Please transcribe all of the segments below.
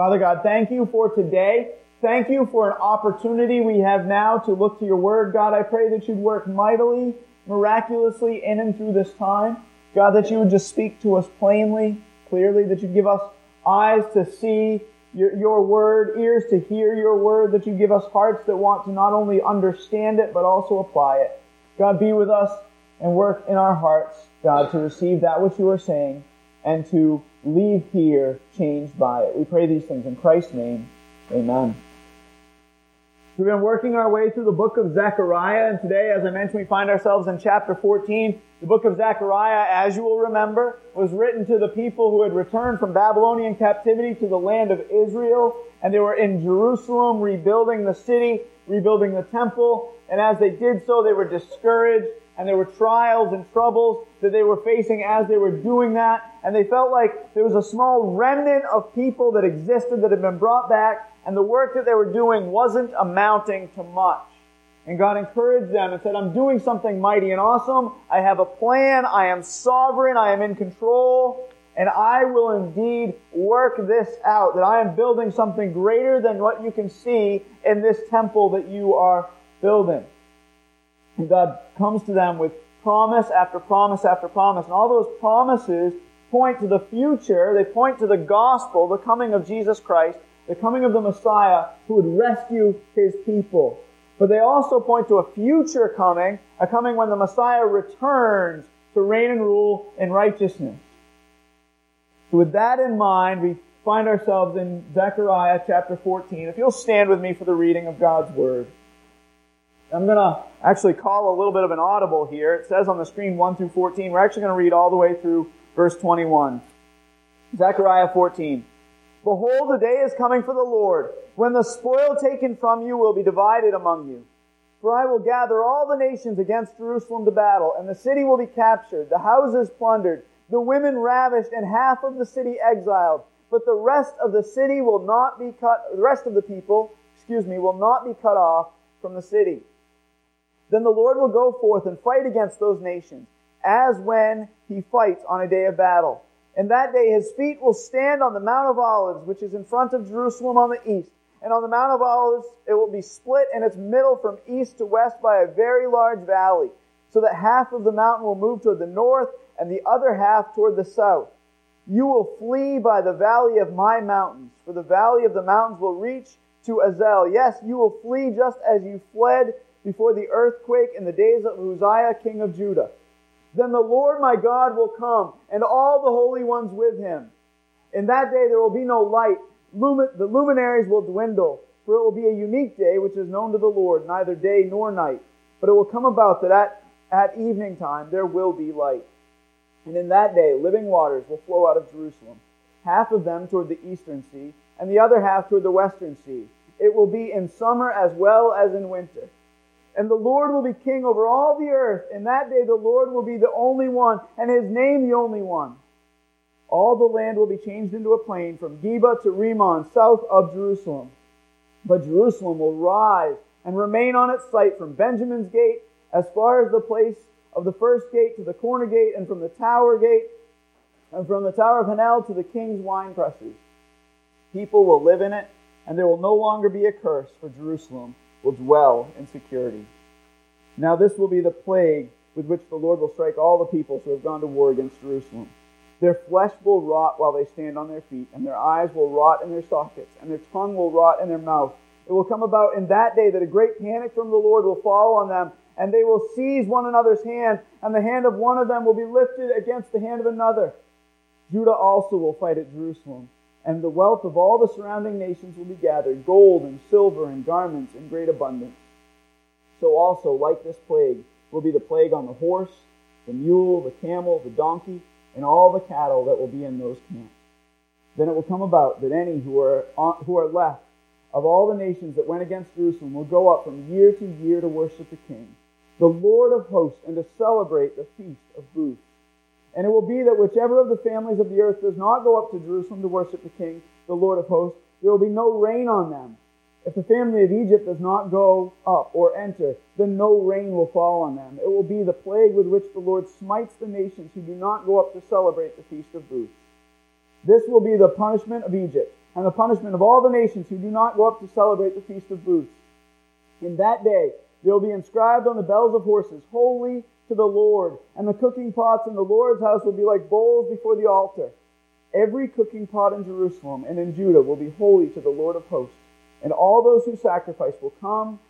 Father God, thank you for today. Thank you for an opportunity we have now to look to your word. God, I pray that you'd work mightily, miraculously in and through this time. God, that you would just speak to us plainly, clearly, that you'd give us eyes to see your, your word, ears to hear your word, that you give us hearts that want to not only understand it, but also apply it. God, be with us and work in our hearts, God, to receive that which you are saying and to leave here changed by it. We pray these things in Christ's name. Amen. We've been working our way through the book of Zechariah, and today, as I mentioned, we find ourselves in chapter 14. The book of Zechariah, as you will remember, was written to the people who had returned from Babylonian captivity to the land of Israel, and they were in Jerusalem rebuilding the city, rebuilding the temple, and as they did so, they were discouraged and there were trials and troubles that they were facing as they were doing that. And they felt like there was a small remnant of people that existed that had been brought back and the work that they were doing wasn't amounting to much. And God encouraged them and said, I'm doing something mighty and awesome. I have a plan. I am sovereign. I am in control. And I will indeed work this out. That I am building something greater than what you can see in this temple that you are building. And God comes to them with promise after promise after promise. And all those promises point to the future. They point to the gospel, the coming of Jesus Christ, the coming of the Messiah who would rescue his people. But they also point to a future coming, a coming when the Messiah returns to reign and rule in righteousness. So with that in mind, we find ourselves in Zechariah chapter 14. If you'll stand with me for the reading of God's Word. I'm going to actually call a little bit of an audible here. It says on the screen 1 through 14. We're actually going to read all the way through verse 21. Zechariah 14. Behold, the day is coming for the Lord, when the spoil taken from you will be divided among you. For I will gather all the nations against Jerusalem to battle, and the city will be captured, the houses plundered, the women ravished, and half of the city exiled. But the rest of the city will not be cut, the rest of the people, excuse me, will not be cut off from the city. Then the Lord will go forth and fight against those nations, as when he fights on a day of battle. And that day his feet will stand on the Mount of Olives, which is in front of Jerusalem on the east. And on the Mount of Olives it will be split in its middle from east to west by a very large valley, so that half of the mountain will move toward the north and the other half toward the south. You will flee by the valley of my mountains, for the valley of the mountains will reach to Azel. Yes, you will flee just as you fled before the earthquake in the days of Uzziah, king of Judah. Then the Lord my God will come, and all the holy ones with him. In that day there will be no light. the luminaries will dwindle, for it will be a unique day which is known to the Lord, neither day nor night. But it will come about that at, at evening time there will be light. And in that day living waters will flow out of Jerusalem, half of them toward the eastern sea, and the other half toward the western sea. It will be in summer as well as in winter. And the Lord will be king over all the earth. In that day the Lord will be the only one, and his name the only one. All the land will be changed into a plain from Geba to Rimmon, south of Jerusalem. But Jerusalem will rise and remain on its site from Benjamin's gate as far as the place of the first gate to the corner gate, and from the tower gate, and from the tower of Hananel to the king's wine presses. People will live in it, and there will no longer be a curse for Jerusalem will dwell in security. Now this will be the plague with which the Lord will strike all the peoples who have gone to war against Jerusalem. Their flesh will rot while they stand on their feet, and their eyes will rot in their sockets, and their tongue will rot in their mouth. It will come about in that day that a great panic from the Lord will fall on them, and they will seize one another's hand, and the hand of one of them will be lifted against the hand of another. Judah also will fight at Jerusalem and the wealth of all the surrounding nations will be gathered gold and silver and garments in great abundance. So also, like this plague, will be the plague on the horse, the mule, the camel, the donkey, and all the cattle that will be in those camps. Then it will come about that any who are, who are left of all the nations that went against Jerusalem will go up from year to year to worship the King, the Lord of hosts, and to celebrate the feast of booths. And it will be that whichever of the families of the earth does not go up to Jerusalem to worship the King, the Lord of hosts, there will be no rain on them. If the family of Egypt does not go up or enter, then no rain will fall on them. It will be the plague with which the Lord smites the nations who do not go up to celebrate the Feast of Booths. This will be the punishment of Egypt, and the punishment of all the nations who do not go up to celebrate the Feast of Booths. In that day, there will be inscribed on the bells of horses, Holy to the Lord, and the cooking pots in the Lord's house will be like bowls before the altar. Every cooking pot in Jerusalem and in Judah will be holy to the Lord of hosts, and all those who sacrifice will come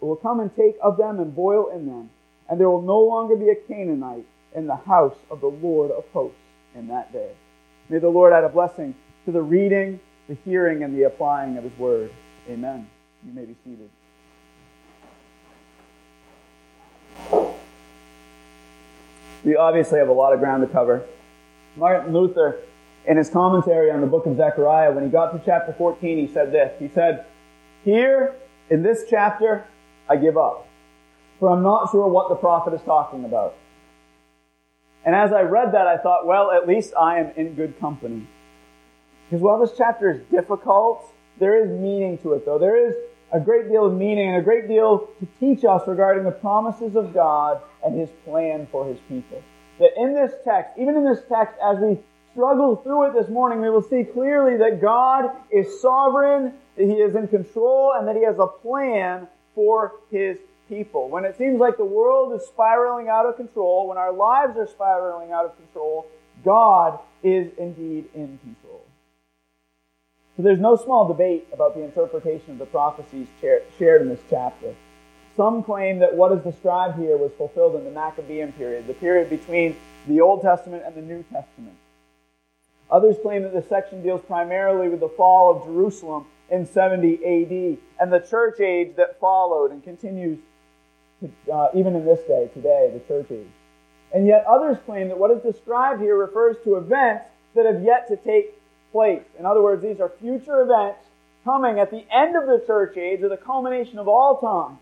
will come and take of them and boil in them, and there will no longer be a Canaanite in the house of the Lord of hosts in that day. May the Lord add a blessing to the reading, the hearing, and the applying of his word. Amen. You may be seated. We obviously have a lot of ground to cover. Martin Luther, in his commentary on the book of Zechariah, when he got to chapter 14, he said this. He said, Here, in this chapter, I give up, for I'm not sure what the prophet is talking about. And as I read that, I thought, well, at least I am in good company. Because while this chapter is difficult, there is meaning to it, though. There is a great deal of meaning and a great deal to teach us regarding the promises of God and His plan for His people. That in this text, even in this text, as we struggle through it this morning, we will see clearly that God is sovereign, that He is in control, and that He has a plan for His people. When it seems like the world is spiraling out of control, when our lives are spiraling out of control, God is indeed in control. So there's no small debate about the interpretation of the prophecies shared in this chapter. Some claim that what is described here was fulfilled in the Maccabean period, the period between the Old Testament and the New Testament. Others claim that this section deals primarily with the fall of Jerusalem in 70 AD and the church age that followed and continues to, uh, even in this day, today, the church age. And yet others claim that what is described here refers to events that have yet to take place. In other words, these are future events coming at the end of the church age or the culmination of all time.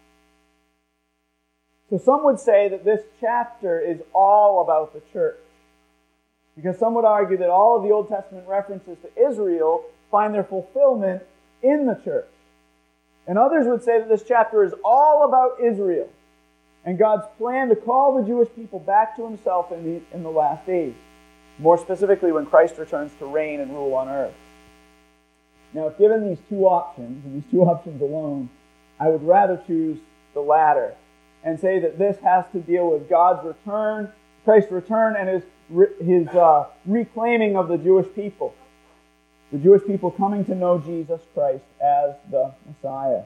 So some would say that this chapter is all about the church. Because some would argue that all of the Old Testament references to Israel find their fulfillment in the church. And others would say that this chapter is all about Israel and God's plan to call the Jewish people back to himself in the, in the last days. More specifically, when Christ returns to reign and rule on earth. Now, given these two options, and these two options alone, I would rather choose the latter and say that this has to deal with God's return, Christ's return, and his, his uh, reclaiming of the Jewish people. The Jewish people coming to know Jesus Christ as the Messiah.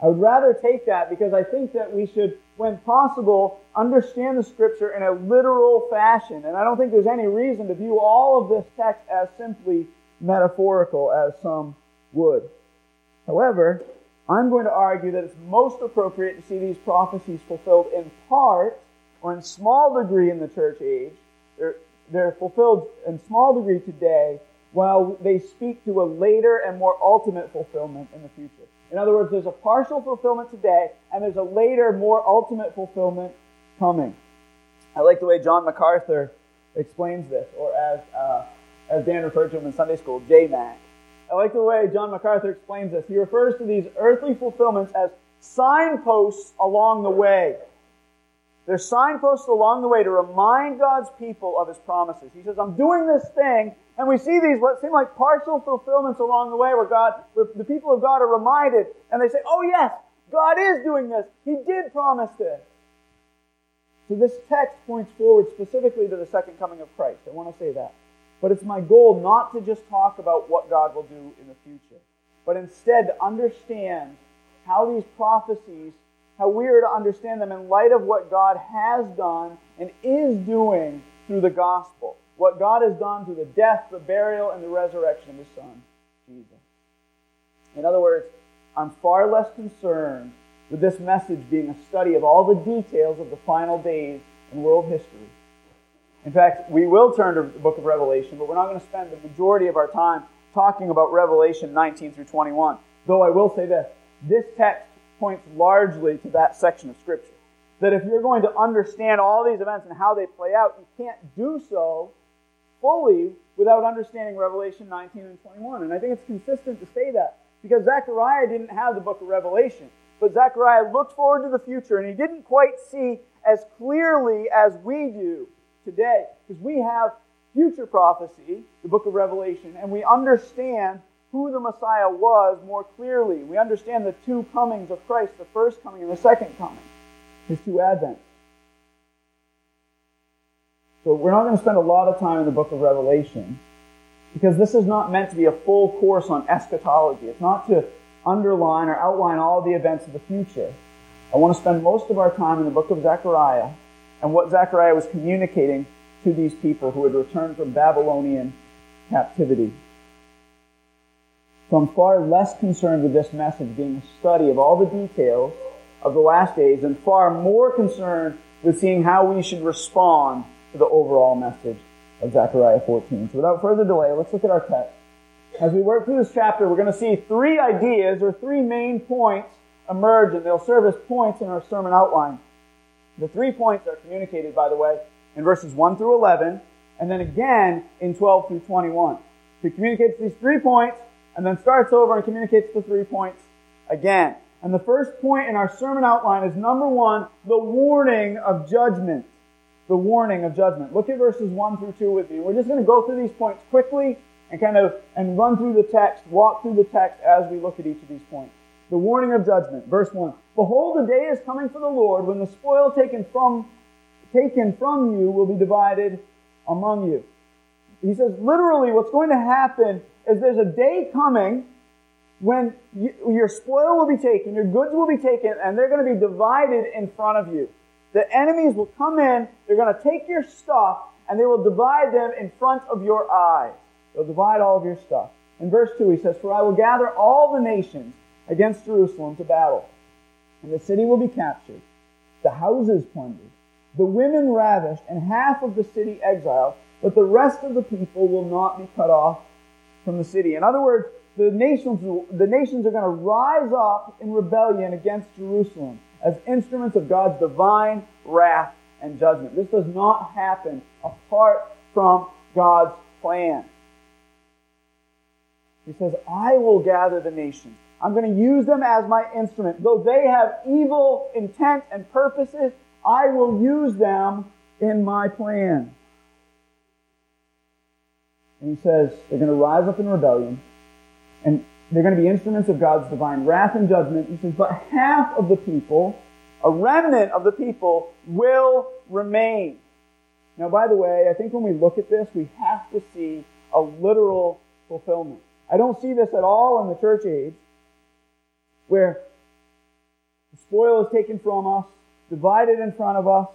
I would rather take that because I think that we should, when possible, understand the scripture in a literal fashion. And I don't think there's any reason to view all of this text as simply metaphorical as some would. However, I'm going to argue that it's most appropriate to see these prophecies fulfilled in part or in small degree in the church age. They're, they're fulfilled in small degree today while they speak to a later and more ultimate fulfillment in the future. In other words, there's a partial fulfillment today, and there's a later, more ultimate fulfillment coming. I like the way John MacArthur explains this, or as, uh, as Dan referred to him in Sunday school, J-Mac. I like the way John MacArthur explains this. He refers to these earthly fulfillments as signposts along the way. They're signposts along the way to remind God's people of His promises. He says, I'm doing this thing, and we see these what seem like partial fulfillments along the way where God, where the people of God are reminded and they say, oh yes, God is doing this. He did promise this. So this text points forward specifically to the second coming of Christ. I want to say that. But it's my goal not to just talk about what God will do in the future, but instead to understand how these prophecies, how we are to understand them in light of what God has done and is doing through the gospel what God has done through the death, the burial, and the resurrection of His Son, Jesus. In other words, I'm far less concerned with this message being a study of all the details of the final days in world history. In fact, we will turn to the book of Revelation, but we're not going to spend the majority of our time talking about Revelation 19 through 21. Though I will say this this text points largely to that section of Scripture. That if you're going to understand all these events and how they play out, you can't do so fully without understanding Revelation 19 and 21. And I think it's consistent to say that because Zechariah didn't have the book of Revelation, but Zechariah looked forward to the future and he didn't quite see as clearly as we do today because we have future prophecy, the book of Revelation, and we understand who the Messiah was more clearly. We understand the two comings of Christ, the first coming and the second coming, his two advents. So we're not going to spend a lot of time in the book of Revelation because this is not meant to be a full course on eschatology. It's not to underline or outline all the events of the future. I want to spend most of our time in the book of Zechariah and what Zechariah was communicating to these people who had returned from Babylonian captivity. So I'm far less concerned with this message being a study of all the details of the last days and far more concerned with seeing how we should respond the overall message of Zechariah 14. So without further delay, let's look at our text. As we work through this chapter, we're going to see three ideas or three main points emerge and they'll serve as points in our sermon outline. The three points are communicated, by the way, in verses 1 through 11 and then again in 12 through 21. He communicates these three points and then starts over and communicates the three points again. And the first point in our sermon outline is number one, the warning of judgment. The warning of judgment. Look at verses 1 through 2 with me. We're just going to go through these points quickly and kind of, and run through the text, walk through the text as we look at each of these points. The warning of judgment. Verse 1. Behold, the day is coming for the Lord when the spoil taken from, taken from you will be divided among you. He says, literally, what's going to happen is there's a day coming when you, your spoil will be taken, your goods will be taken, and they're going to be divided in front of you. The enemies will come in, they're going to take your stuff, and they will divide them in front of your eyes. They'll divide all of your stuff. In verse 2, he says, For I will gather all the nations against Jerusalem to battle, and the city will be captured, the houses plundered, the women ravished, and half of the city exiled, but the rest of the people will not be cut off from the city. In other words, the nations, the nations are going to rise up in rebellion against Jerusalem as instruments of God's divine wrath and judgment. This does not happen apart from God's plan. He says, I will gather the nations. I'm going to use them as my instrument. Though they have evil intent and purposes, I will use them in my plan. And he says they're going to rise up in rebellion, and they're going to be instruments of God's divine wrath and judgment. He says, but half of the people, a remnant of the people, will remain. Now, by the way, I think when we look at this, we have to see a literal fulfillment. I don't see this at all in the church age, where the spoil is taken from us, divided in front of us,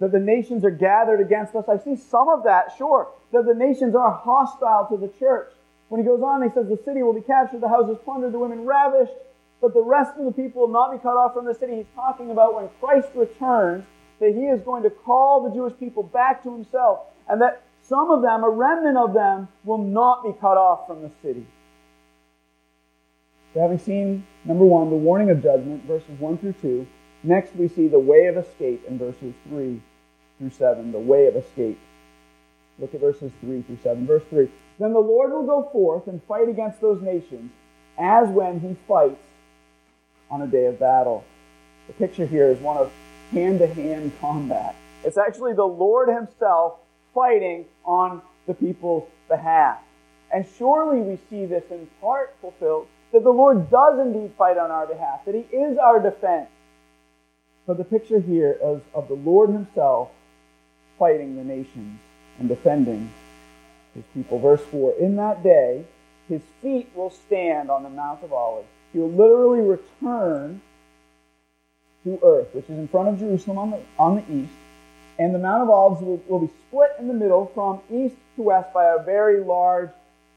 that the nations are gathered against us. I see some of that, sure, that the nations are hostile to the church. When he goes on, he says, The city will be captured, the houses plundered, the women ravished, but the rest of the people will not be cut off from the city. He's talking about when Christ returns, that he is going to call the Jewish people back to himself, and that some of them, a remnant of them, will not be cut off from the city. So having seen, number one, the warning of judgment, verses 1 through 2, next we see the way of escape in verses 3 through 7, the way of escape. Look at verses 3 through 7. Verse 3 Then the Lord will go forth and fight against those nations as when he fights on a day of battle. The picture here is one of hand to hand combat. It's actually the Lord himself fighting on the people's behalf. And surely we see this in part fulfilled that the Lord does indeed fight on our behalf, that he is our defense. But the picture here is of the Lord himself fighting the nations and defending his people. Verse 4 In that day, his feet will stand on the Mount of Olives. He will literally return to earth, which is in front of Jerusalem on the, on the east. And the Mount of Olives will, will be split in the middle from east to west by a very large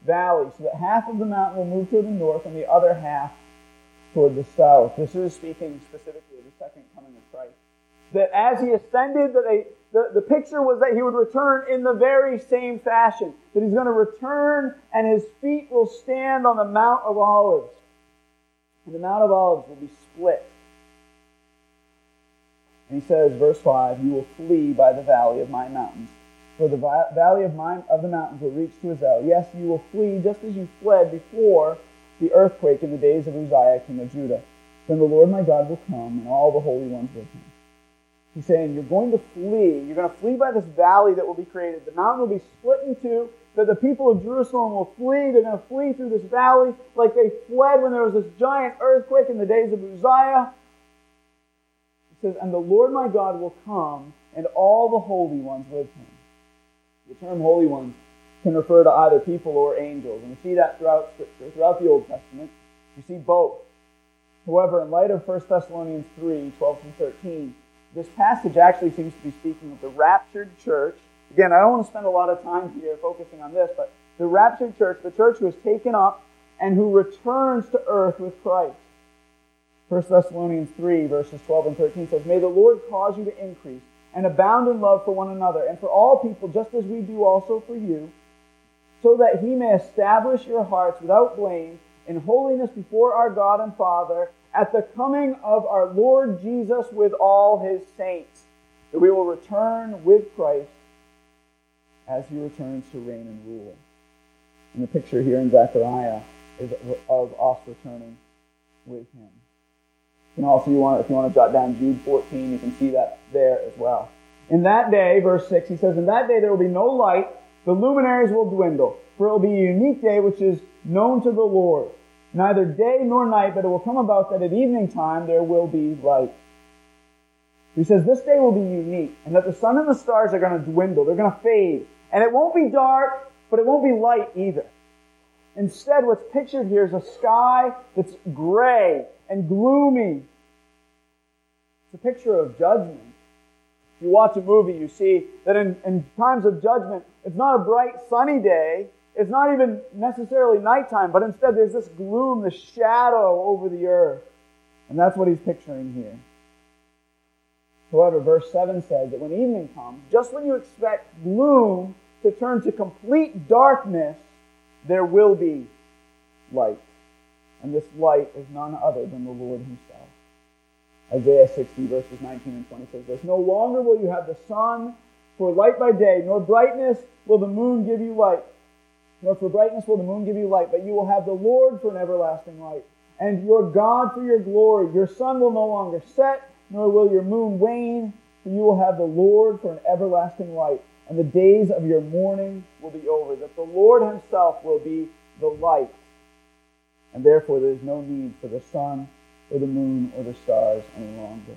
valley, so that half of the mountain will move toward the north and the other half toward the south. This is speaking specifically of the second coming of Christ. That as he ascended, that they, the, the picture was that he would return in the very same fashion. That he's going to return and his feet will stand on the Mount of Olives. And the Mount of Olives will be split. And he says, verse 5, You will flee by the valley of my mountains. For the valley of, my, of the mountains will reach to Azel. Yes, you will flee just as you fled before the earthquake in the days of Uzziah, king of Judah. Then the Lord my God will come, and all the holy ones with him. He's saying, You're going to flee. You're going to flee by this valley that will be created. The mountain will be split in two, that the people of Jerusalem will flee. They're going to flee through this valley like they fled when there was this giant earthquake in the days of Uzziah. He says, And the Lord my God will come, and all the holy ones with him. The term holy ones can refer to either people or angels. And we see that throughout Scripture, throughout the Old Testament. You see both. However, in light of 1 Thessalonians 3 12 through 13, this passage actually seems to be speaking of the raptured church. Again, I don't want to spend a lot of time here focusing on this, but the raptured church, the church who is taken up and who returns to earth with Christ. 1 Thessalonians 3, verses 12 and 13 says, May the Lord cause you to increase and abound in love for one another and for all people, just as we do also for you, so that he may establish your hearts without blame in holiness before our God and Father at the coming of our Lord Jesus with all his saints, that we will return with Christ as he returns to reign and rule. And the picture here in Zechariah is of us returning with him. Can also, you want, if you want to jot down Jude 14, you can see that there as well. In that day, verse 6, he says, In that day there will be no light, the luminaries will dwindle, for it will be a unique day which is known to the Lord neither day nor night, but it will come about that at evening time there will be light. He says this day will be unique, and that the sun and the stars are going to dwindle, they're going to fade, and it won't be dark, but it won't be light either. Instead, what's pictured here is a sky that's gray and gloomy. It's a picture of judgment. If you watch a movie, you see that in, in times of judgment, it's not a bright sunny day, it's not even necessarily nighttime, but instead there's this gloom, this shadow over the earth. And that's what he's picturing here. However, verse 7 says that when evening comes, just when you expect gloom to turn to complete darkness, there will be light. And this light is none other than the Lord himself. Isaiah 60 verses 19 and 20 says this, No longer will you have the sun for light by day, nor brightness will the moon give you light nor for brightness will the moon give you light, but you will have the Lord for an everlasting light, and your God for your glory. Your sun will no longer set, nor will your moon wane, for you will have the Lord for an everlasting light, and the days of your mourning will be over. That the Lord himself will be the light, and therefore there is no need for the sun or the moon or the stars any longer.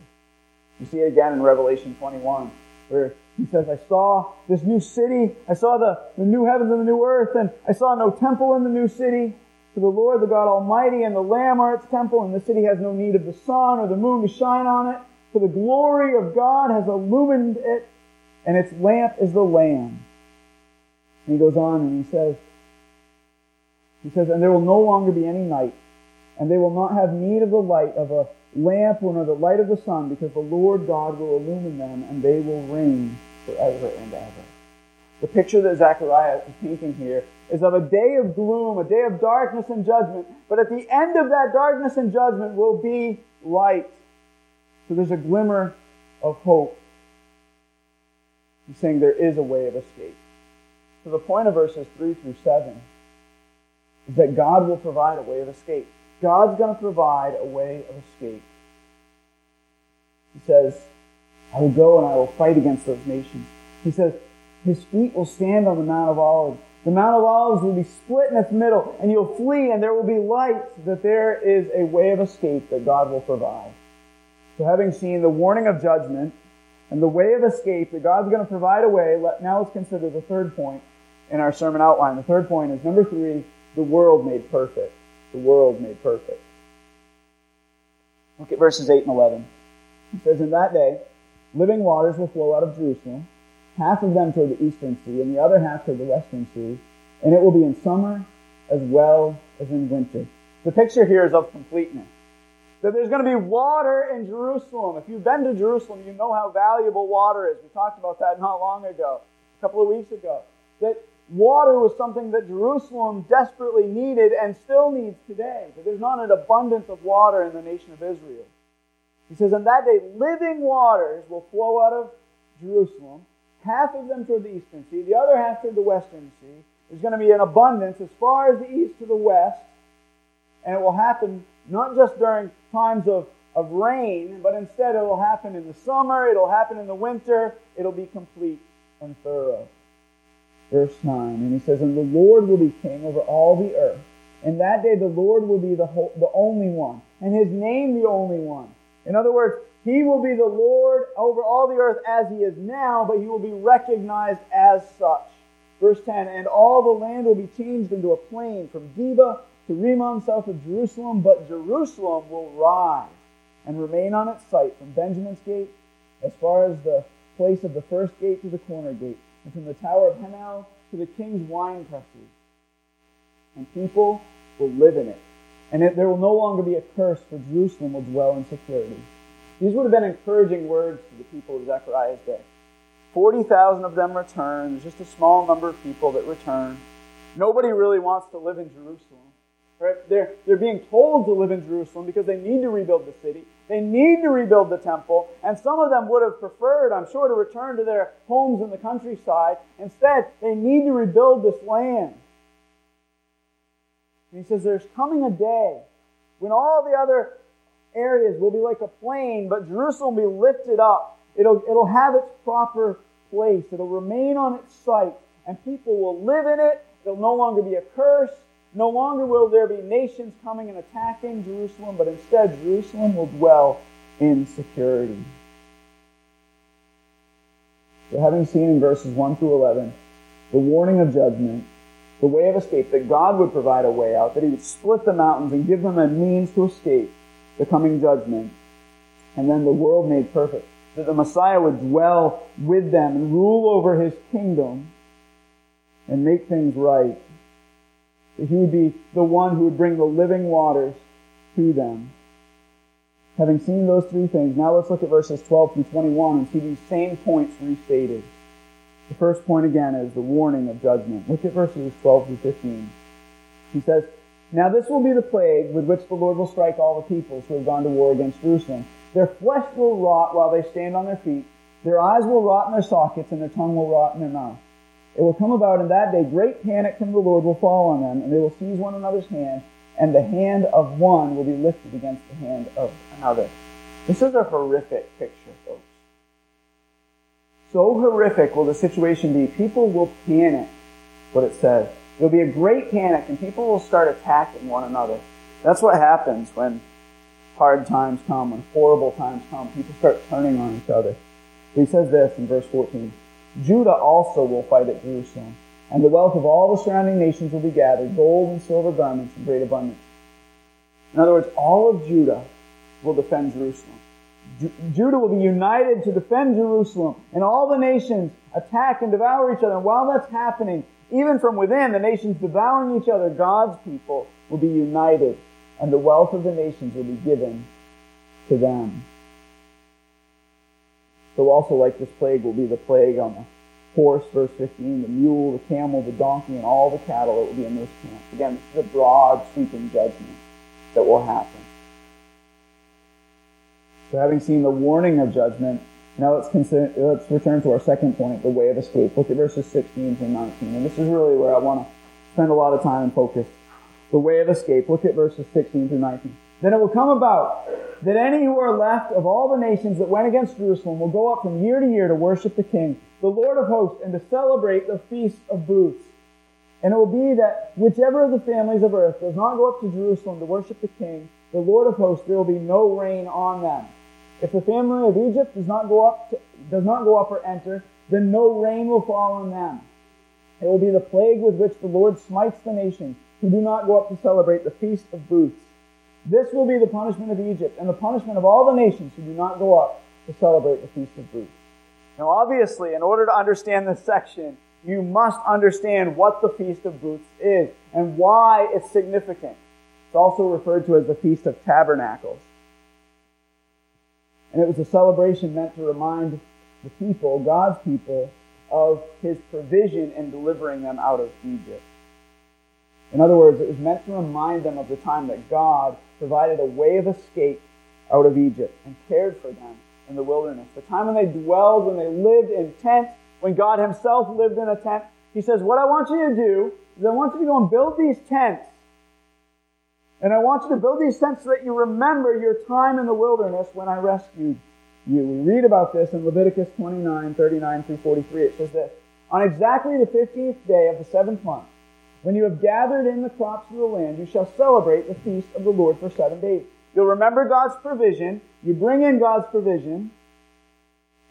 You see it again in Revelation 21, where he says, I saw this new city. I saw the, the new heavens and the new earth, and I saw no temple in the new city. For the Lord, the God Almighty, and the Lamb are its temple, and the city has no need of the sun or the moon to shine on it. For the glory of God has illumined it, and its lamp is the Lamb. And he goes on and he says, he says, and there will no longer be any night, and they will not have need of the light of a lamp nor the light of the sun, because the Lord God will illumine them, and they will reign forever and ever. The picture that Zechariah is painting here is of a day of gloom, a day of darkness and judgment. But at the end of that darkness and judgment will be light. So there's a glimmer of hope. He's saying there is a way of escape. So the point of verses 3 through 7 is that God will provide a way of escape. God's going to provide a way of escape. He says, I will go and I will fight against those nations. He says, His feet will stand on the Mount of Olives. The Mount of Olives will be split in its middle, and you'll flee, and there will be light, that there is a way of escape that God will provide. So, having seen the warning of judgment and the way of escape that God's going to provide a way, now let's consider the third point in our sermon outline. The third point is number three, the world made perfect. The world made perfect. Look at verses 8 and 11. It says, In that day, living waters will flow out of Jerusalem, half of them toward the eastern sea, and the other half toward the western sea, and it will be in summer as well as in winter. The picture here is of completeness. That there's going to be water in Jerusalem. If you've been to Jerusalem, you know how valuable water is. We talked about that not long ago, a couple of weeks ago. That water was something that Jerusalem desperately needed and still needs today. That there's not an abundance of water in the nation of Israel. He says, On that day, living waters will flow out of Jerusalem, half of them toward the eastern sea, the other half toward the western sea. There's going to be an abundance as far as the east to the west, and it will happen not just during times of of rain, but instead it'll happen in the summer, it'll happen in the winter, it'll be complete and thorough. Verse 9, and he says, And the Lord will be king over all the earth. And that day the Lord will be the, whole, the only one, and his name the only one. In other words, he will be the Lord over all the earth as he is now, but he will be recognized as such. Verse 10, And all the land will be changed into a plain from Geba to Rimmon south of Jerusalem, but Jerusalem will rise and remain on its site from Benjamin's gate as far as the place of the first gate to the corner gate, and from the tower of Hananel to the king's wine presses. And people will live in it. And it, there will no longer be a curse, for Jerusalem will dwell in security. These would have been encouraging words to the people of Zechariah's day. 40,000 of them return. There's just a small number of people that return. Nobody really wants to live in Jerusalem. Right? They're, they're being told to live in Jerusalem because they need to rebuild the city. They need to rebuild the temple. And some of them would have preferred, I'm sure, to return to their homes in the countryside. Instead, they need to rebuild this land. And he says, There's coming a day when all the other areas will be like a plain, but Jerusalem will be lifted up. It'll, it'll have its proper place. It'll remain on its site, and people will live in it. It'll no longer be a curse. No longer will there be nations coming and attacking Jerusalem, but instead Jerusalem will dwell in security. So, having seen in verses 1 through 11 the warning of judgment, the way of escape, that God would provide a way out, that He would split the mountains and give them a means to escape the coming judgment, and then the world made perfect, that the Messiah would dwell with them and rule over His kingdom and make things right that he would be the one who would bring the living waters to them. Having seen those three things, now let's look at verses 12 through 21 and see these same points restated. The first point again is the warning of judgment. Look at verses 12 through 15. He says, Now this will be the plague with which the Lord will strike all the peoples who have gone to war against Jerusalem. Their flesh will rot while they stand on their feet. Their eyes will rot in their sockets, and their tongue will rot in their mouth. It will come about in that day great panic from the Lord will fall on them, and they will seize one another's hand, and the hand of one will be lifted against the hand of another. This is a horrific picture, folks. So horrific will the situation be. People will panic, what it says. There'll be a great panic, and people will start attacking one another. That's what happens when hard times come, when horrible times come. People start turning on each other. He says this in verse 14. Judah also will fight at Jerusalem, and the wealth of all the surrounding nations will be gathered, gold and silver garments in great abundance. In other words, all of Judah will defend Jerusalem. Ju- Judah will be united to defend Jerusalem, and all the nations attack and devour each other. And while that's happening, even from within, the nations devouring each other, God's people will be united, and the wealth of the nations will be given to them. So also like this plague will be the plague on the horse, verse 15, the mule, the camel, the donkey, and all the cattle that will be in those camps. Again, this is a broad, sweeping judgment that will happen. So having seen the warning of judgment, now let's consider, let's return to our second point, the way of escape. Look at verses 16 through 19. And this is really where I want to spend a lot of time and focus. The way of escape. Look at verses 16 through 19. Then it will come about that any who are left of all the nations that went against Jerusalem will go up from year to year to worship the King, the Lord of hosts, and to celebrate the Feast of Booths. And it will be that whichever of the families of earth does not go up to Jerusalem to worship the King, the Lord of hosts, there will be no rain on them. If the family of Egypt does not go up, to, does not go up or enter, then no rain will fall on them. It will be the plague with which the Lord smites the nations who do not go up to celebrate the Feast of Booths. This will be the punishment of Egypt and the punishment of all the nations who do not go up to celebrate the Feast of Booths. Now, obviously, in order to understand this section, you must understand what the Feast of Booths is and why it's significant. It's also referred to as the Feast of Tabernacles. And it was a celebration meant to remind the people, God's people, of his provision in delivering them out of Egypt. In other words, it was meant to remind them of the time that God provided a way of escape out of Egypt and cared for them in the wilderness. The time when they dwelled, when they lived in tents, when God Himself lived in a tent. He says, What I want you to do is I want you to go and build these tents And I want you to build these tents so that you remember your time in the wilderness when I rescued you. We read about this in Leviticus 29, 39 through 43. It says this, On exactly the 15th day of the seventh month, when you have gathered in the crops of the land, you shall celebrate the feast of the Lord for seven days. You'll remember God's provision. You bring in God's provision,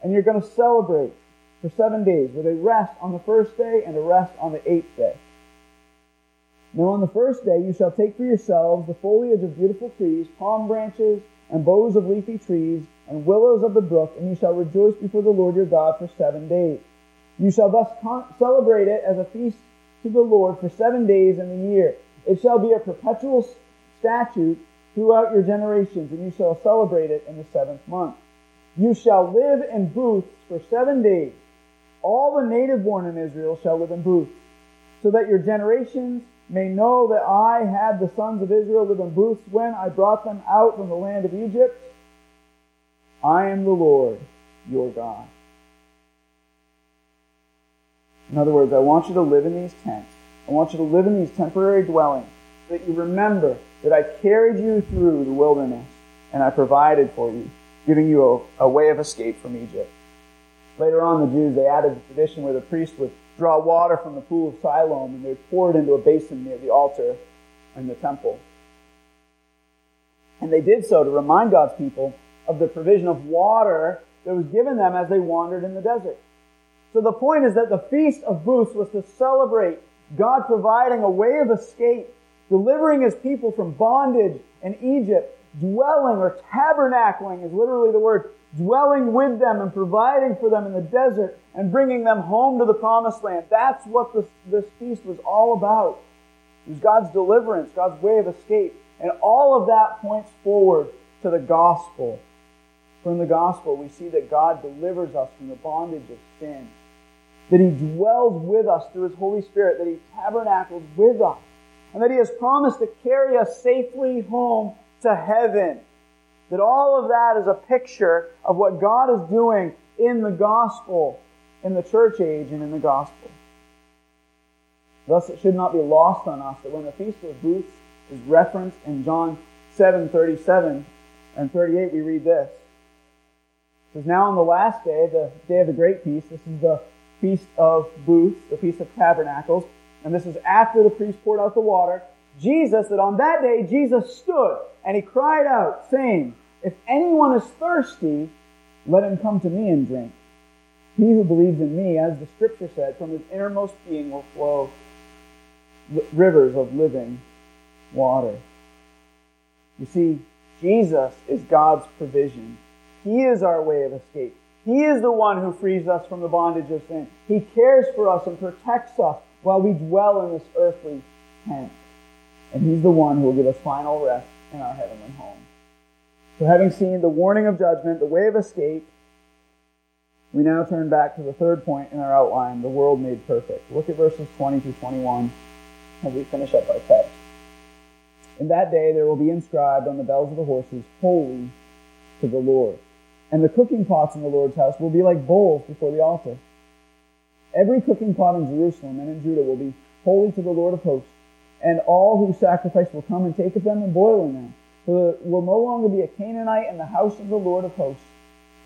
and you're going to celebrate for seven days with a rest on the first day and a rest on the eighth day. Now on the first day you shall take for yourselves the foliage of beautiful trees, palm branches, and boughs of leafy trees, and willows of the brook, and you shall rejoice before the Lord your God for seven days. You shall thus con- celebrate it as a feast to the Lord for seven days in the year. It shall be a perpetual statute throughout your generations, and you shall celebrate it in the seventh month. You shall live in booths for seven days. All the native born in Israel shall live in booths, so that your generations may know that I had the sons of Israel live in booths when I brought them out from the land of Egypt. I am the Lord, your God. In other words, I want you to live in these tents. I want you to live in these temporary dwellings so that you remember that I carried you through the wilderness and I provided for you, giving you a, a way of escape from Egypt. Later on, the Jews, they added the tradition where the priest would draw water from the pool of Siloam and they would pour it into a basin near the altar in the temple. And they did so to remind God's people of the provision of water that was given them as they wandered in the desert. So the point is that the Feast of Booths was to celebrate God providing a way of escape, delivering his people from bondage in Egypt, dwelling or tabernacling is literally the word, dwelling with them and providing for them in the desert and bringing them home to the promised land. That's what this, this feast was all about. It was God's deliverance, God's way of escape. And all of that points forward to the gospel. From the gospel, we see that God delivers us from the bondage of sin that He dwells with us through His Holy Spirit, that He tabernacles with us, and that He has promised to carry us safely home to heaven. That all of that is a picture of what God is doing in the gospel, in the church age, and in the gospel. Thus, it should not be lost on us that when the Feast of Booths is referenced in John 7 37 and 38, we read this. It says, Now on the last day, the day of the great feast, this is the Feast of Booths, the Feast of Tabernacles, and this is after the priest poured out the water. Jesus, that on that day Jesus stood and he cried out, saying, If anyone is thirsty, let him come to me and drink. He who believes in me, as the scripture said, from his innermost being will flow rivers of living water. You see, Jesus is God's provision. He is our way of escape. He is the one who frees us from the bondage of sin. He cares for us and protects us while we dwell in this earthly tent. And He's the one who will give us final rest in our heavenly home. So having seen the warning of judgment, the way of escape, we now turn back to the third point in our outline, the world made perfect. Look at verses 20 through 21 as we finish up our text. In that day there will be inscribed on the bells of the horses, Holy to the Lord. And the cooking pots in the Lord's house will be like bowls before the altar. Every cooking pot in Jerusalem and in Judah will be holy to the Lord of hosts, and all who sacrifice will come and take of them and boil in them. So there will no longer be a Canaanite in the house of the Lord of hosts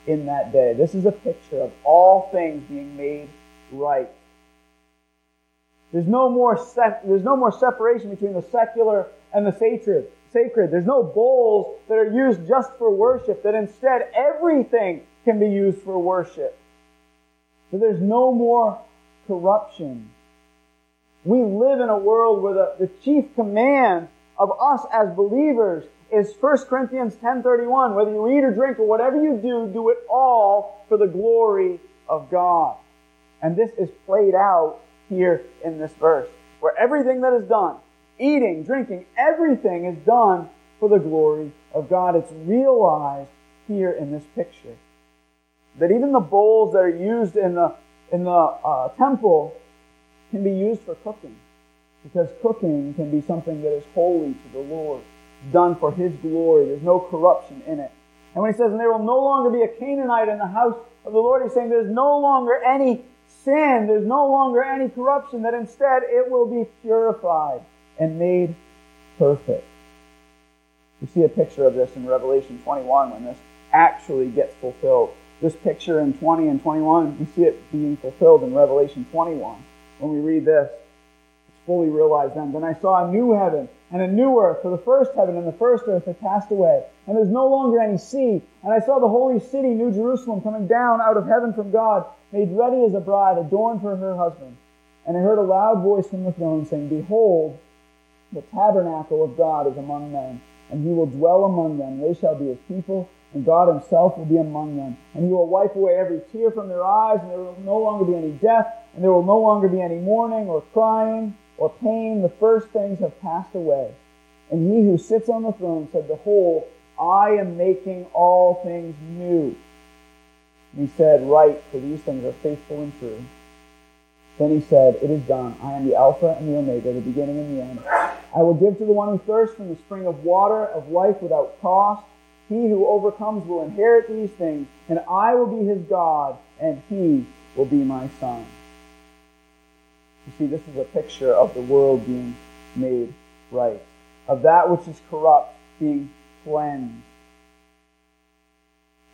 in that day. This is a picture of all things being made right. There's no more sec- there's no more separation between the secular and the sacred sacred. There's no bowls that are used just for worship, that instead everything can be used for worship. So there's no more corruption. We live in a world where the, the chief command of us as believers is 1 Corinthians 10.31. Whether you eat or drink or whatever you do, do it all for the glory of God. And this is played out here in this verse, where everything that is done eating, drinking, everything is done for the glory of God. It's realized here in this picture. That even the bowls that are used in the, in the uh, temple can be used for cooking. Because cooking can be something that is holy to the Lord, done for His glory. There's no corruption in it. And when he says, and there will no longer be a Canaanite in the house of the Lord, he's saying there's no longer any sin, there's no longer any corruption, that instead it will be purified and made perfect. We see a picture of this in Revelation 21 when this actually gets fulfilled. This picture in 20 and 21, we see it being fulfilled in Revelation 21. When we read this, it's fully realized then. Then I saw a new heaven and a new earth, for the first heaven and the first earth had passed away, and there's no longer any sea. And I saw the holy city, New Jerusalem, coming down out of heaven from God, made ready as a bride, adorned for her husband. And I heard a loud voice from the throne saying, Behold, the tabernacle of God is among men, and he will dwell among them. They shall be his people, and God himself will be among them. And he will wipe away every tear from their eyes, and there will no longer be any death, and there will no longer be any mourning or crying or pain. The first things have passed away. And he who sits on the throne said, Behold, I am making all things new. And he said, Write, for these things are faithful and true. Then he said, It is done. I am the Alpha and the Omega, the beginning and the end. I will give to the one who thirsts from the spring of water of life without cost. He who overcomes will inherit these things, and I will be his God, and he will be my son. You see, this is a picture of the world being made right, of that which is corrupt being cleansed.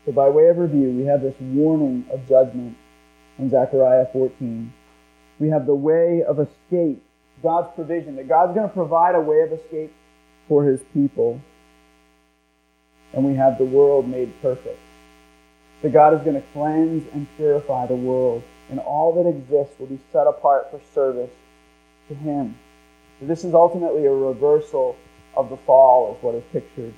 So, by way of review, we have this warning of judgment in Zechariah 14. We have the way of escape God's provision, that God's going to provide a way of escape for his people. And we have the world made perfect. That God is going to cleanse and purify the world, and all that exists will be set apart for service to him. So this is ultimately a reversal of the fall, is what is pictured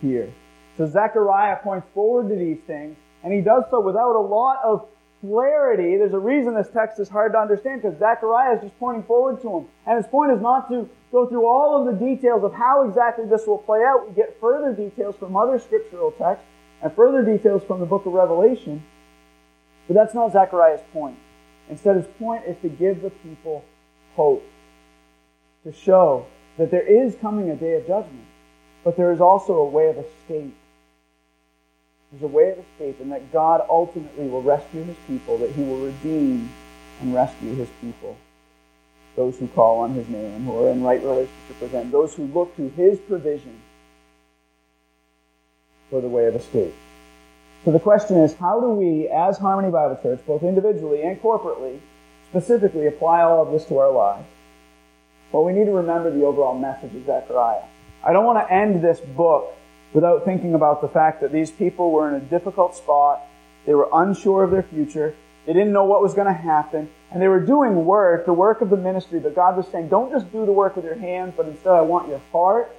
here. So Zechariah points forward to these things, and he does so without a lot of clarity. There's a reason this text is hard to understand because Zechariah is just pointing forward to him. And his point is not to go through all of the details of how exactly this will play out. We get further details from other scriptural texts and further details from the book of Revelation. But that's not Zechariah's point. Instead, his point is to give the people hope, to show that there is coming a day of judgment, but there is also a way of escape there's a way of escape, and that God ultimately will rescue his people, that he will redeem and rescue his people. Those who call on his name who are in right relationship with him. Those who look to his provision for the way of escape. So the question is, how do we, as Harmony Bible Church, both individually and corporately, specifically apply all of this to our lives? Well, we need to remember the overall message of Zechariah. I don't want to end this book without thinking about the fact that these people were in a difficult spot. They were unsure of their future. They didn't know what was going to happen. And they were doing work, the work of the ministry, but God was saying, don't just do the work with your hands, but instead I want your heart.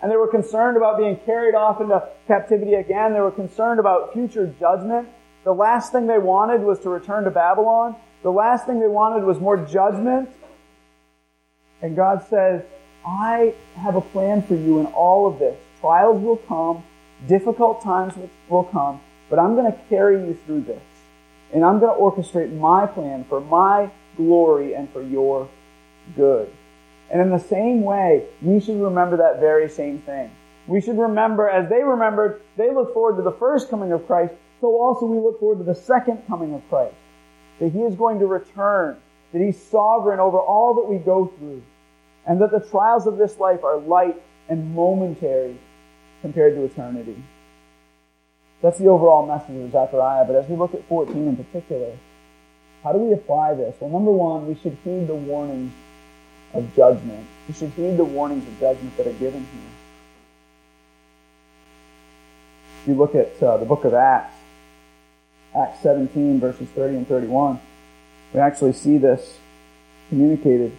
And they were concerned about being carried off into captivity again. They were concerned about future judgment. The last thing they wanted was to return to Babylon. The last thing they wanted was more judgment. And God says, I have a plan for you in all of this. Trials will come, difficult times will come, but I'm going to carry you through this. And I'm going to orchestrate my plan for my glory and for your good. And in the same way, we should remember that very same thing. We should remember, as they remembered, they look forward to the first coming of Christ, so also we look forward to the second coming of Christ. That He is going to return, that He's sovereign over all that we go through, and that the trials of this life are light and momentary compared to eternity. That's the overall message of Zechariah, but as we look at 14 in particular, how do we apply this? Well, number one, we should heed the warnings of judgment. We should heed the warnings of judgment that are given here. If you look at uh, the book of Acts, Acts 17, verses 30 and 31, we actually see this communicated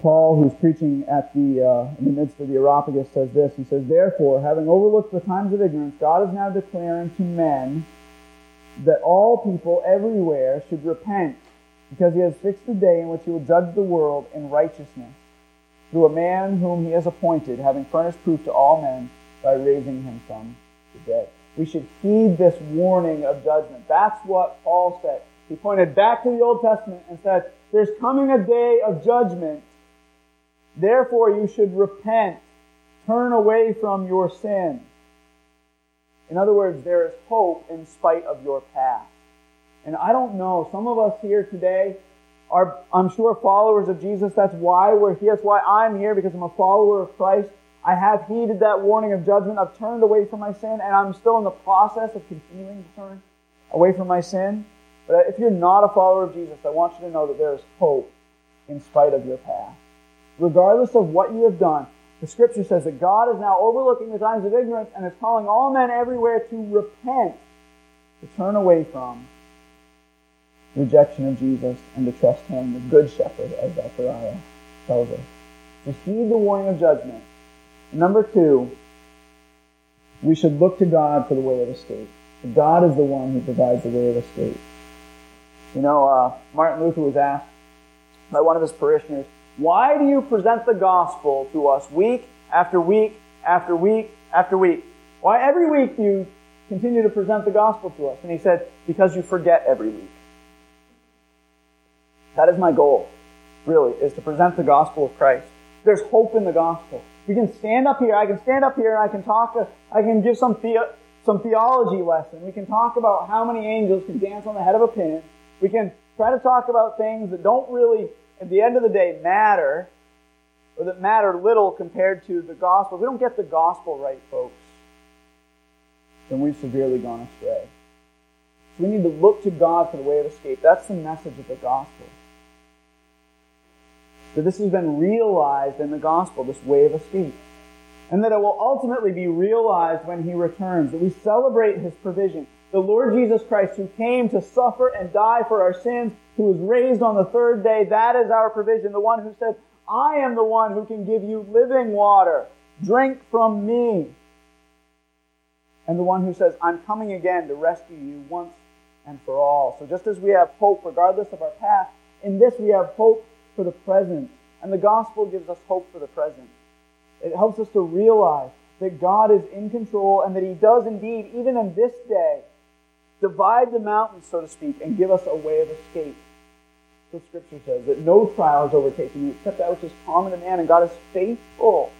Paul, who's preaching at the uh, in the midst of the Areopagus, says this. He says, "Therefore, having overlooked the times of ignorance, God is now declaring to men that all people everywhere should repent, because He has fixed a day in which He will judge the world in righteousness through a man whom He has appointed, having furnished proof to all men by raising Him from the dead." We should heed this warning of judgment. That's what Paul said. He pointed back to the Old Testament and said, "There's coming a day of judgment." Therefore, you should repent, turn away from your sin. In other words, there is hope in spite of your past. And I don't know, some of us here today are, I'm sure, followers of Jesus. That's why we're here. That's why I'm here, because I'm a follower of Christ. I have heeded that warning of judgment. I've turned away from my sin, and I'm still in the process of continuing to turn away from my sin. But if you're not a follower of Jesus, I want you to know that there is hope in spite of your past. Regardless of what you have done, the scripture says that God is now overlooking the times of ignorance and is calling all men everywhere to repent, to turn away from rejection of Jesus and to trust Him, the Good Shepherd, as Zechariah tells us. To heed the warning of judgment. Number two, we should look to God for the way of escape. God is the one who provides the way of escape. You know, uh, Martin Luther was asked by one of his parishioners, why do you present the gospel to us week after week after week after week? Why every week do you continue to present the gospel to us? And he said, because you forget every week. That is my goal, really, is to present the gospel of Christ. There's hope in the gospel. We can stand up here, I can stand up here and I can talk, to, I can give some, the, some theology lesson. We can talk about how many angels can dance on the head of a pin. We can try to talk about things that don't really at the end of the day matter, or that matter little compared to the gospel, if we don't get the gospel right, folks, then we've severely gone astray. So we need to look to God for the way of escape. That's the message of the gospel. That this has been realized in the gospel, this way of escape. And that it will ultimately be realized when he returns. That we celebrate his provision. The Lord Jesus Christ who came to suffer and die for our sins who was raised on the third day. That is our provision. The one who said, I am the one who can give you living water. Drink from me. And the one who says, I'm coming again to rescue you once and for all. So just as we have hope regardless of our past, in this we have hope for the present. And the gospel gives us hope for the present. It helps us to realize that God is in control and that He does indeed, even in this day, divide the mountains, so to speak, and give us a way of escape what Scripture says, that no trial is overtaking you except that which is common to man, and God is faithful.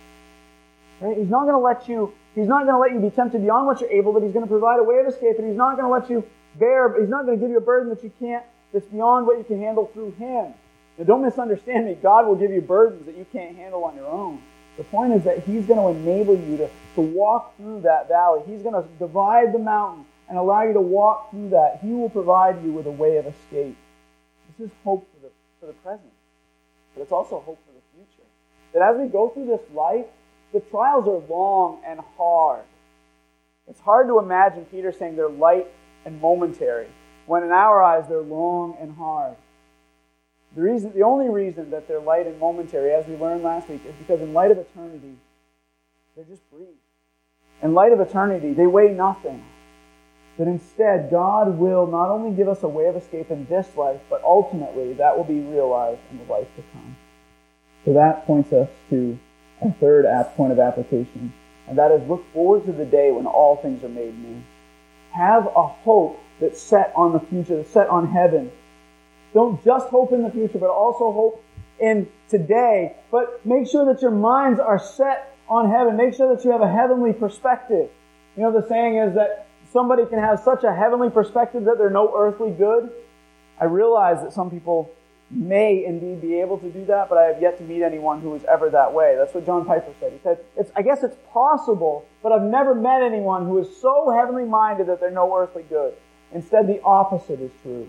Right? He's not going to let you, He's not going to let you be tempted beyond what you're able, but He's going to provide a way of escape, and He's not going to let you bear, He's not going to give you a burden that you can't, that's beyond what you can handle through Him. Now don't misunderstand me. God will give you burdens that you can't handle on your own. The point is that He's going to enable you to, to walk through that valley. He's going to divide the mountain and allow you to walk through that. He will provide you with a way of escape. This is hope for the, for the present, but it's also hope for the future. That as we go through this life, the trials are long and hard. It's hard to imagine Peter saying they're light and momentary, when in our eyes they're long and hard. The, reason, the only reason that they're light and momentary, as we learned last week, is because in light of eternity, they're just brief. In light of eternity, they weigh nothing. That instead, God will not only give us a way of escape in this life, but ultimately that will be realized in the life to come. So that points us to a third point of application, and that is look forward to the day when all things are made new. Have a hope that's set on the future, that's set on heaven. Don't just hope in the future, but also hope in today. But make sure that your minds are set on heaven. Make sure that you have a heavenly perspective. You know, the saying is that somebody can have such a heavenly perspective that they're no earthly good. I realize that some people may indeed be able to do that, but I have yet to meet anyone who is ever that way. That's what John Piper said. He said, I guess it's possible, but I've never met anyone who is so heavenly minded that they're no earthly good. Instead, the opposite is true.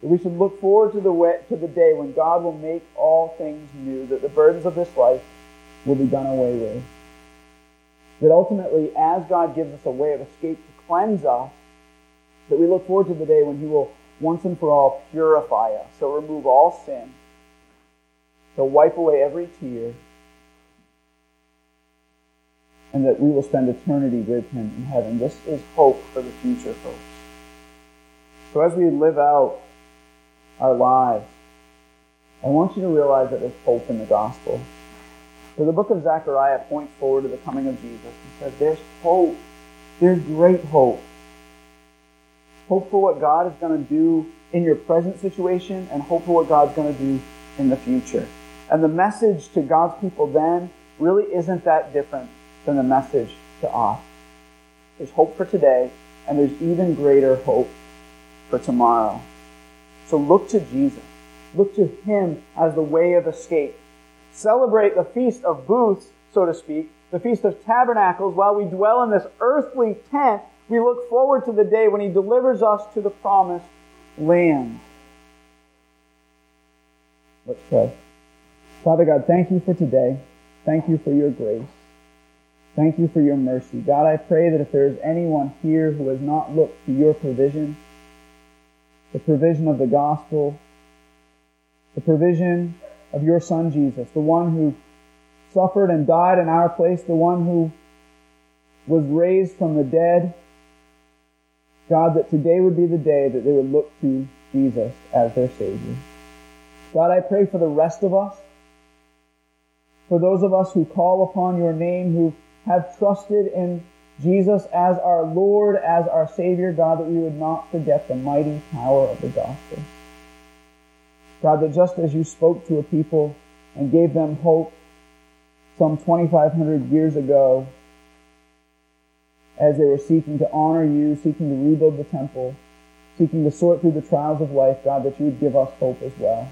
We should look forward to the, way, to the day when God will make all things new, that the burdens of this life will be done away with that ultimately, as God gives us a way of escape to cleanse us, that we look forward to the day when He will once and for all purify us. So remove all sin. He'll wipe away every tear. And that we will spend eternity with Him in heaven. This is hope for the future, folks. So as we live out our lives, I want you to realize that there's hope in the gospel. So the book of Zechariah points forward to the coming of Jesus and says there's hope. There's great hope. Hope for what God is going to do in your present situation and hope for what God's going to do in the future. And the message to God's people then really isn't that different than the message to us. There's hope for today, and there's even greater hope for tomorrow. So look to Jesus. Look to Him as the way of escape celebrate the Feast of Booths, so to speak, the Feast of Tabernacles, while we dwell in this earthly tent, we look forward to the day when He delivers us to the promised land. Let's pray. Father God, thank you for today. Thank you for your grace. Thank you for your mercy. God, I pray that if there is anyone here who has not looked to your provision, the provision of the gospel, the provision of your Son Jesus, the one who suffered and died in our place, the one who was raised from the dead, God, that today would be the day that they would look to Jesus as their Savior. God, I pray for the rest of us, for those of us who call upon your name, who have trusted in Jesus as our Lord, as our Savior, God, that we would not forget the mighty power of the gospel. God, that just as you spoke to a people and gave them hope some 2,500 years ago, as they were seeking to honor you, seeking to rebuild the temple, seeking to sort through the trials of life, God, that you would give us hope as well.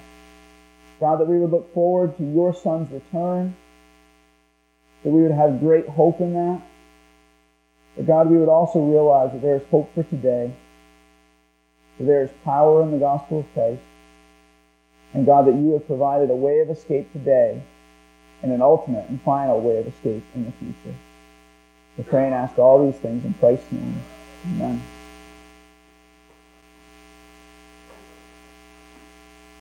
God, that we would look forward to your Son's return, that we would have great hope in that. But God, we would also realize that there is hope for today, that there is power in the gospel of Christ, and God, that you have provided a way of escape today and an ultimate and final way of escape in the future. We pray and ask all these things in Christ's name. Amen.